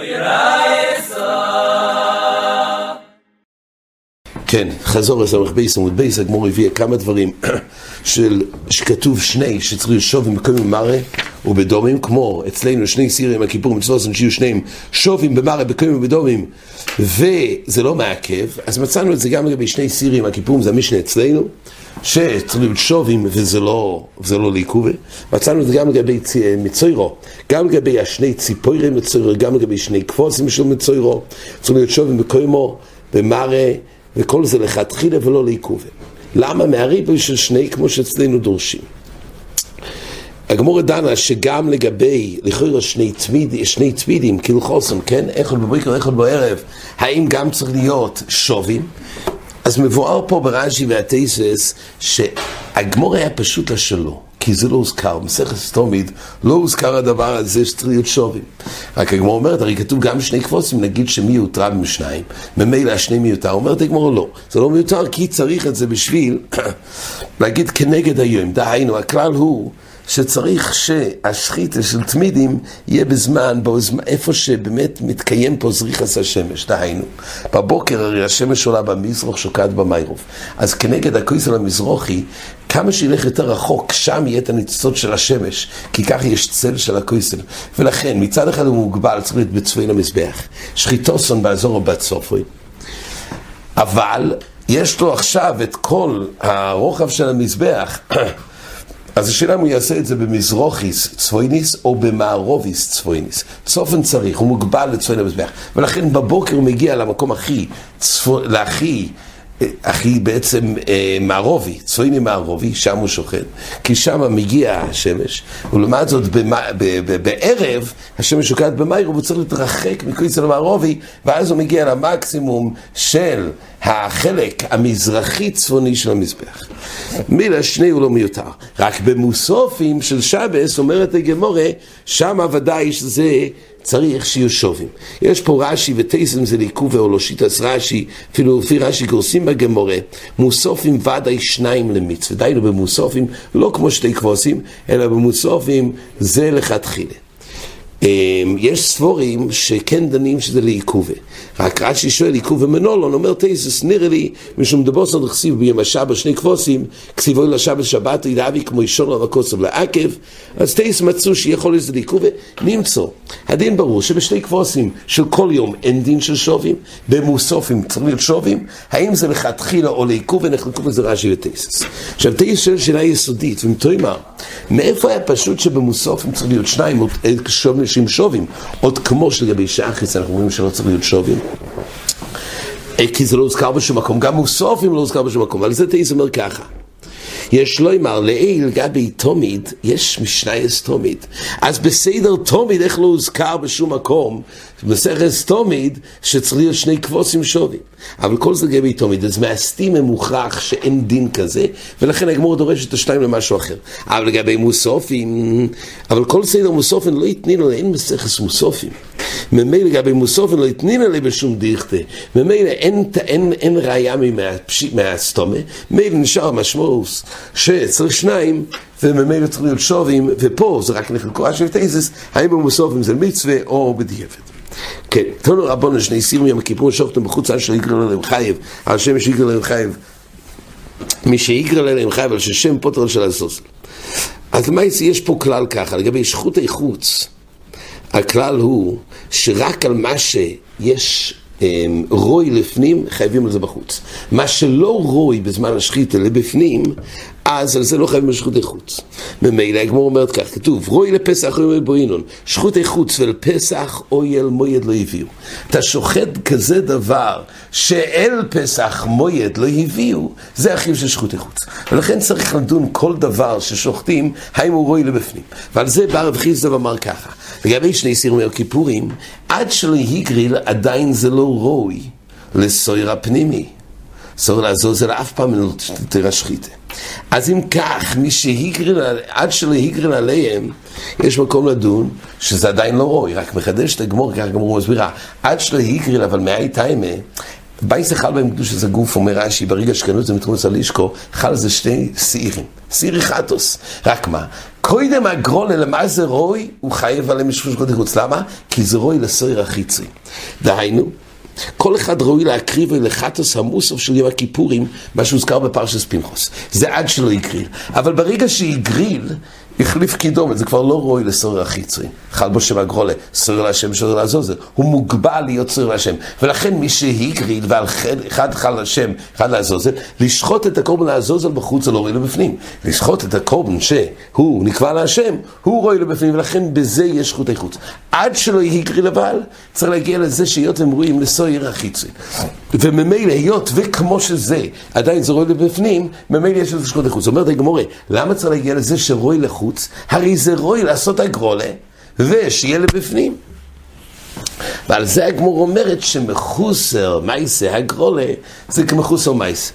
Oye, כן, חזור לסמך בייס עמוד בייס, הגמור הביאה כמה דברים של, שכתוב שני, שצריך לשוב עם מקומים במראה ובדומים, כמו אצלנו שני סירים, הכיפורים, מצוות שיהיו שניהם שובים במראה, בקומים ובדומים, וזה לא מעכב, אז מצאנו את זה גם לגבי שני סירים, הכיפורים זה המשנה אצלנו, שצריך להיות שובים וזה לא, וזה לא לעיכובה, מצאנו את זה גם לגבי מצוירו, גם לגבי השני ציפוירים מצוירו, גם לגבי שני כפוסים של מצוירו, צריך להיות שובים בקוימו, במראה, וכל זה לכתחילה ולא לעיכובה. למה? מהריבוי של שני כמו שאצלנו דורשים. הגמור דנה שגם לגבי, לכאורה שני, תמיד, שני תמידים, כאילו חוסן, כן? איכות בבוקר, איכות בערב, האם גם צריך להיות שובים? אז מבואר פה ברש"י והטייסס שהגמור היה פשוט לשלו. כי זה לא הוזכר, במסכת סתומית לא הוזכר הדבר הזה שצריך להיות שובים. רק הגמור אומרת, הרי כתוב גם שני קבוצים, נגיד שמי מיותר משניים, ממילא השני מיותר, אומרת הגמור לא, זה לא מיותר כי צריך את זה בשביל להגיד כנגד היום, דהיינו, הכלל הוא שצריך שהשחיתה של תמידים יהיה בזמן, בזמן, איפה שבאמת מתקיים פה זריחס השמש, דהיינו. בבוקר הרי השמש עולה במזרח, שוקעת במיירוב. אז כנגד הכויסל המזרוחי, כמה שילך יותר רחוק, שם יהיה את הניצוצות של השמש, כי כך יש צל של הכויסל. ולכן, מצד אחד הוא מוגבל, צריך להיות בצפון המזבח. שחיתוסון באזור הבצופוי. אבל יש לו עכשיו את כל הרוחב של המזבח. אז השאלה אם הוא יעשה את זה במזרוכיס צפויניס או במערוביס צפויניס. צופן צריך, הוא מוגבל לצפוין המזבח. ולכן בבוקר הוא מגיע למקום הכי, צפו, להכי הכי בעצם אה, מערובי, צפויני מערובי, שם הוא שוכן, כי שם מגיע השמש, ולעומת זאת בערב השמש שוקעת במאיר, והוא צריך להתרחק מכויסל המערובי, ואז הוא מגיע למקסימום של החלק המזרחי צפוני של המזבח. מילה שני הוא לא מיותר, רק במוסופים של שבס אומרת הגמורה, שם ודאי שזה צריך שיהיו שובים. יש פה רש"י וטייסם זה לעיכוב או לא שיטס רש"י, אפילו לפי רש"י גורסים בגמורה, מוסופים ודאי שניים למצווה, דיינו במוסופים, לא כמו שתי כבוסים, אלא במוסופים זה לכתחילה. אמ, יש סבורים שכן דנים שזה לעיכובה. רק רש"י שואל עיכובה מנולון, אומר תייסס, נראה לי, משום דבוסון נכסיב ביום השבת שני כבוסים, כסיבו לשבת שבת ידעבי כמו אישון על הקוסם לעקב, אז תייס מצאו שיכול להיות לעיכובה, נמצא. הדין ברור שבשני כבוסים של כל יום אין דין של שובים, במוסופים צריך להיות שובים, האם זה לכתחילה או לעיכובה, נחלקו בזה רש"י ותייסס. עכשיו תייס שואל שאלה יסודית, ומתוימה, מאיפה היה פשוט שבמוסופים צריך להיות שניים, שובים אנשים שובים. עוד כמו שלגבי שחריס אנחנו אומרים שלא צריך להיות שובים. אה, כי זה לא הוזכר בשום מקום, גם מוסופים לא הוזכר בשום מקום, אבל זה תאיז אומר ככה. יש לא אמר, לעיל גבי תומיד, יש משנייס תומיד. אז בסדר תומיד, איך לא הוזכר בשום מקום, בסדר תומיד, שצריך להיות שני כבוסים שובים. אבל כל זה גבי תומיד, אז מהסתים מוכרח שאין דין כזה, ולכן הגמור דורש את השתיים למשהו אחר. אבל לגבי מוסופים, אבל כל סדר מוסופים לא יתנינו, אין מסכס מוסופים. ממילא לגבי מוסופים לא יתנינו לי בשום דיכטה. ממילא אין, אין, אין ראייה מהסתומה, ממילא נשאר המשמעות שצריך שניים, וממילא צריך להיות שובים, ופה זה רק נחלקו אשר תזס, האם במוסופים זה מצווה או בדיעבד. כן, תנו רבונו שני סירים יום הכיפור שוכתם בחוץ עד שלא יגרל עליהם חייב, על שם שיגרל עליהם חייב, מי שיגרל עליהם חייב, על ששם פוטר של הסוס. אז למעשה יש פה כלל ככה, לגבי שכותי חוץ, הכלל הוא שרק על מה שיש אמ, רוי לפנים, חייבים על זה בחוץ. מה שלא רוי בזמן השחיתה לבפנים, אז על זה לא חייבים בשחוטי חוץ. ממילא הגמור אומרת כך, כתוב, רוי לפסח אוי בוינון, שחוטי חוץ ולפסח אוי אל מויד לא הביאו. אתה שוחט כזה דבר שאל פסח מויד לא הביאו, זה החיוב של שחוטי חוץ. ולכן צריך לדון כל דבר ששוחטים, האם הוא רוי לבפנים. ועל זה בא רב חיסדו ואמר ככה, לגבי שני סירים יום כיפורים, עד שלא הגריל עדיין זה לא רוי לסויר הפנימי. סויר לעזוזל אף פעם לא תראה שחיתה. אז אם כך, מי שהגרין, עד שלא הגרין עליהם, יש מקום לדון שזה עדיין לא רוי, רק מחדש את הגמור, ככה הגמור מסבירה, עד שלא הגרין, אבל מאי טיימה, בייס חל בהם קדוש איזה גוף, אומר רש"י, ברגע שקנו את זה על אישקו, חל זה שני שעירים, שעיר חטוס. רק מה, קודם הגרולה, למה זה רוי? הוא חייב עליהם משפוש קודם חוץ. למה? כי זה רוי לסויר החיצי. דהיינו, כל אחד ראוי להקריב לחטוס המוסוף של יום הכיפורים, מה שהוזכר בפרשס פנחוס. זה עד שלא הגריל. אבל ברגע שהגריל, החליף קידומת, זה כבר לא רואי לסורר החיצרי. חל בו שם הגרולה, סורר להשם, סורר לעזוזל. הוא מוגבל להיות סורר להשם. ולכן מי שהגריל ועל אחד חל להשם, אחד לעזוזל, לשחוט את הקורבן לעזוזל בחוץ זה לא רואי לבפנים. לשחוט את הקורבן שהוא נקבע להשם, הוא רואי לבפנים, ולכן בזה יש חוטי חוץ. עד שלא הגריל אבל, צריך להגיע לזה שהיות הם רואים לסורר החיצרי. וממילא, היות וכמו שזה, עדיין זה רואי לבפנים, ממילא יש לזה שחוטי חוץ. אומרת הגמורה, למה צריך להגיע לזה שרואי לחוץ? בחוץ, הרי זה רואי לעשות הגרולה, ושיהיה לבפנים. ועל זה הגמור אומרת שמחוסר מייסה הגרולה זה כמחוסר מייסה.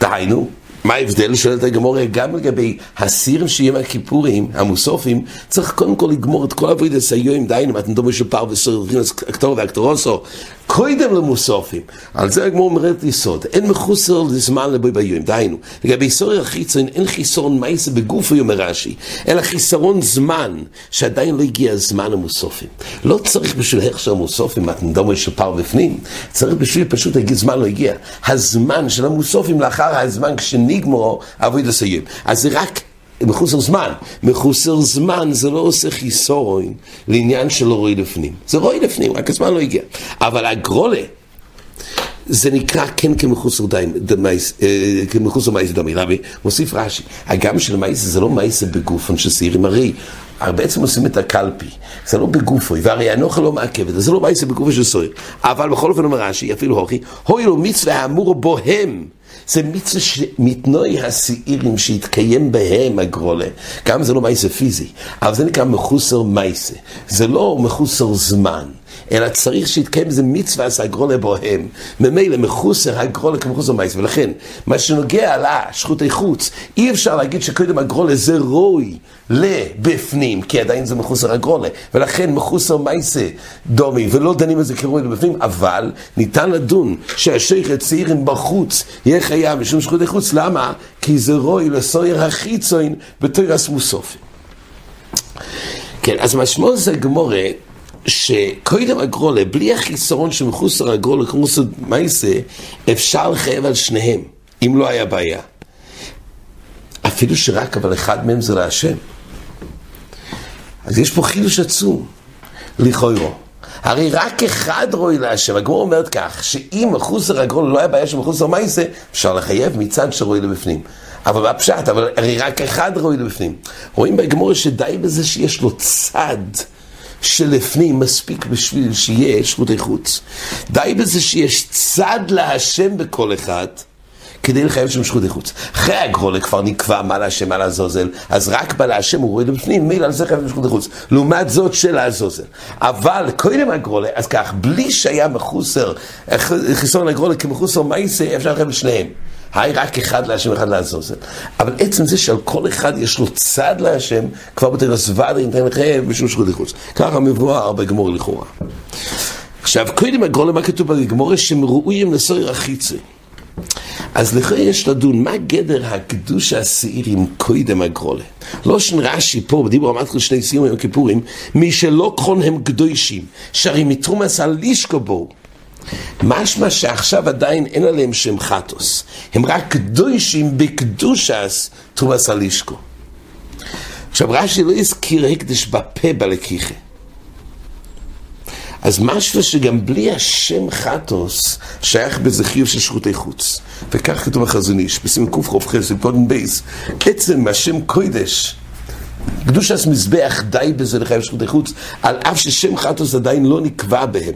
דהיינו, מה ההבדל? שואלת הגמורה, גם לגבי הסירים שיהיה מהכיפורים, המוסופים, צריך קודם כל לגמור את כל עבודת הסיום, דהיינו, מתנדום משופר וסורים, הכתור והכתורוסו, קודם למוסופים. על זה הגמור אומרת יסוד, אין מחוסר לזמן לבוי ביום, דהיינו, לגבי סורי החיצון אין חיסרון מייסה בגוף אומר רש"י, אלא חיסרון זמן, שעדיין לא הגיע הזמן המוסופים. לא צריך בשביל הכשר המוסופים, מתנדום משופר בפנים, צריך בשביל פשוט להגיד זמן לא הגיע. הזמן של המוסופים לאחר הזמן כשנגמור עבודת הסיום. אז זה רק מחוסר זמן. מחוסר זמן זה לא עושה חיסורון לעניין של רואי לפנים. זה רואי לפנים, רק הזמן לא הגיע. אבל הגרולה, זה נקרא כן כמחוסר דמייס, אה, כמחוסר מייס דמי. למה? מוסיף רש"י, הגם של מייס זה לא מייס בגופון של שעירים, הרי בעצם עושים את הקלפי, זה לא בגופו, והרי הנוכל לא מעכבת, זה לא מייס בגופו של סוער. אבל בכל אופן אומר רש"י, אפילו הוכי, הוי לו מצווה האמור בוהם. זה מצווה שמתנוי השעירים שהתקיים בהם הגרולה. גם זה לא מייסה פיזי, אבל זה נקרא מחוסר מייסה. זה לא מחוסר זמן. אלא צריך שיתקיים איזה מצווה עשה הגרולה בוהם. ממילא מחוסר הגרולה כמחוסר מייס. ולכן, מה שנוגע לשחוטי חוץ, אי אפשר להגיד שקודם הגרולה זה רוי לבפנים, כי עדיין זה מחוסר הגרולה. ולכן מחוסר מייסה דומי, ולא דנים על זה כרוי לבפנים, אבל ניתן לדון שהשייך הצעירים בחוץ יהיה חייב משום שחוטי חוץ. למה? כי זה רוי לסויר החיצוין בתוירס מוסופי. כן, אז משמעות זה גמורה שקודם הגרולה, בלי החיסרון של הגרולה, מחוסר מייסה, אפשר לחייב על שניהם, אם לא היה בעיה. אפילו שרק אבל אחד מהם זה להשם. אז יש פה חידוש עצום, לכאורה. הרי רק אחד רואי להשם, הגמור אומרת כך, שאם מחוסר הגרול לא היה בעיה של מחוסר מייסה, אפשר לחייב מצד שרואי לבפנים. אבל בפשט, אבל הרי רק אחד רואי לבפנים. רואים בגמור שדי בזה שיש לו צד. שלפנים מספיק בשביל שיהיה שרותי חוץ. די בזה שיש צד להשם בכל אחד. כדי לחייב שם שחותי חוץ. אחרי הגרולה כבר נקבע מה להשם, מה לעזוזל, אז רק בא להשם הוא רואה לבפנים, מילא על זה חייב שחותי חוץ. לעומת זאת של העזוזל. אבל קודם הגרולה, אז כך, בלי שהיה מחוסר, חיסון הגרולה כמחוסר מייסה, אפשר לחייב לשניהם. היי רק אחד להשם, אחד לעזוזל. אבל עצם זה שעל כל אחד יש לו צד להשם, כבר בתרס ודאי ניתן לחייב בשום שחותי חוץ. ככה מבואר בגמור לכאורה. עכשיו, קודם הגרולה, מה כתוב בגמור? שהם ראויים לסויר החיצי. אז לך יש לדון, מה גדר הקדוש השעיר עם קוידם הגרולה? לא שנרש"י פה, בדיבור אמרתי שני סיום יום כיפורים, מי שלא כחון הם קדושים, שהרי מתרומס על לישקו בו. משמע שעכשיו עדיין אין עליהם שם חטוס, הם רק קדושים בקדושס תרומס על לישקו. עכשיו רש"י לא הזכיר הקדש בפה בלקיחה. אז משהו שגם בלי השם חטוס שייך בזה חיוב של שירותי חוץ. וכך כתוב החזון איש, בסימן קכ"ח בפודן בייס, עצם השם קוידש, קדושת מזבח די בזה לחייב שירותי חוץ, על אף ששם חטאת עדיין לא נקבע בהם.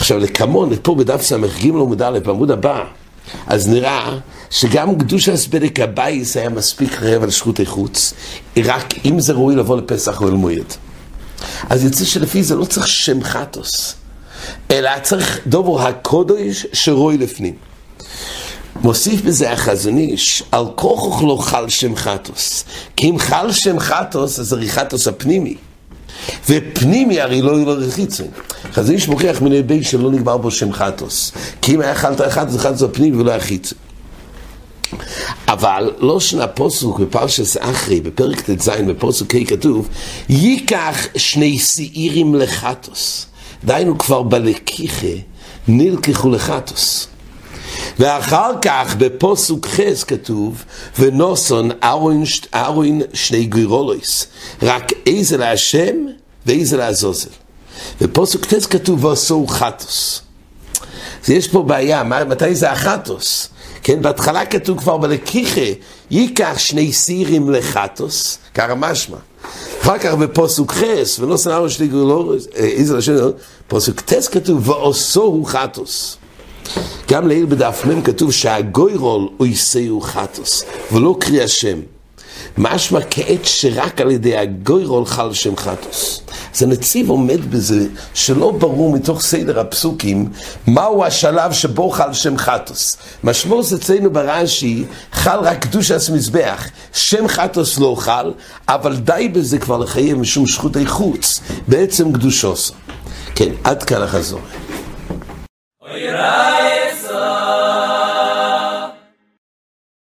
עכשיו לקמן, פה בדף ס"ג עמוד א', בעמוד הבא, אז נראה שגם קדושת בדק הבית היה מספיק חייב על שחוטי חוץ, רק אם זה ראוי לבוא לפתח אוהל מועד. אז יוצא שלפי זה לא צריך שם חטאת, אלא צריך דבר הקודש שראוי לפנים. מוסיף בזה החזון איש, על כרחך לא חל שם חטאת. כי אם חל שם חטוס, אז הרי חטוס הפנימי. ופנימי הרי לא לו רחיצים. חזון איש מוכיח מן הבי שלא נגמר בו שם חטוס. כי אם היה חלת אחד, זה חטוס הפנימי ולא היה חיצים. אבל לא שנה פוסוק בפרשס אחרי, בפרק ט"ז בפוסוק ה' כתוב, ייקח שני שעירים לחטוס. דהיינו כבר בלקיחה נלקחו לחטוס. ואחר כך בפוסוק חס כתוב, ונוסון ארון שני גרירולויס, רק איזה להשם ואיזה לעזוזל. בפוסוק טס כתוב ועשו חטוס. אז יש פה בעיה, מתי זה החטוס? כן, בהתחלה כתוב כבר בלקיחה, ייקח שני סירים לחטוס, ככה משמע. אחר כך בפוסוק חס, ולא שנאו שלי גולורס, איזה לשון, פוסוק טס כתוב, ועושו חטוס. גם לעיל בדף מ' כתוב שהגוירול הוא יישאו חטוס, ולא קרי השם. משמע כעת שרק על ידי הגוירול חל שם חטוס. אז הנציב עומד בזה שלא ברור מתוך סדר הפסוקים מהו השלב שבו חל שם חטוס. משמעות אצלנו ברש"י חל רק קדושת מזבח, שם חטוס לא חל, אבל די בזה כבר לחייב משום זכותי חוץ, בעצם קדושוסו. כן, עד כאן החזור.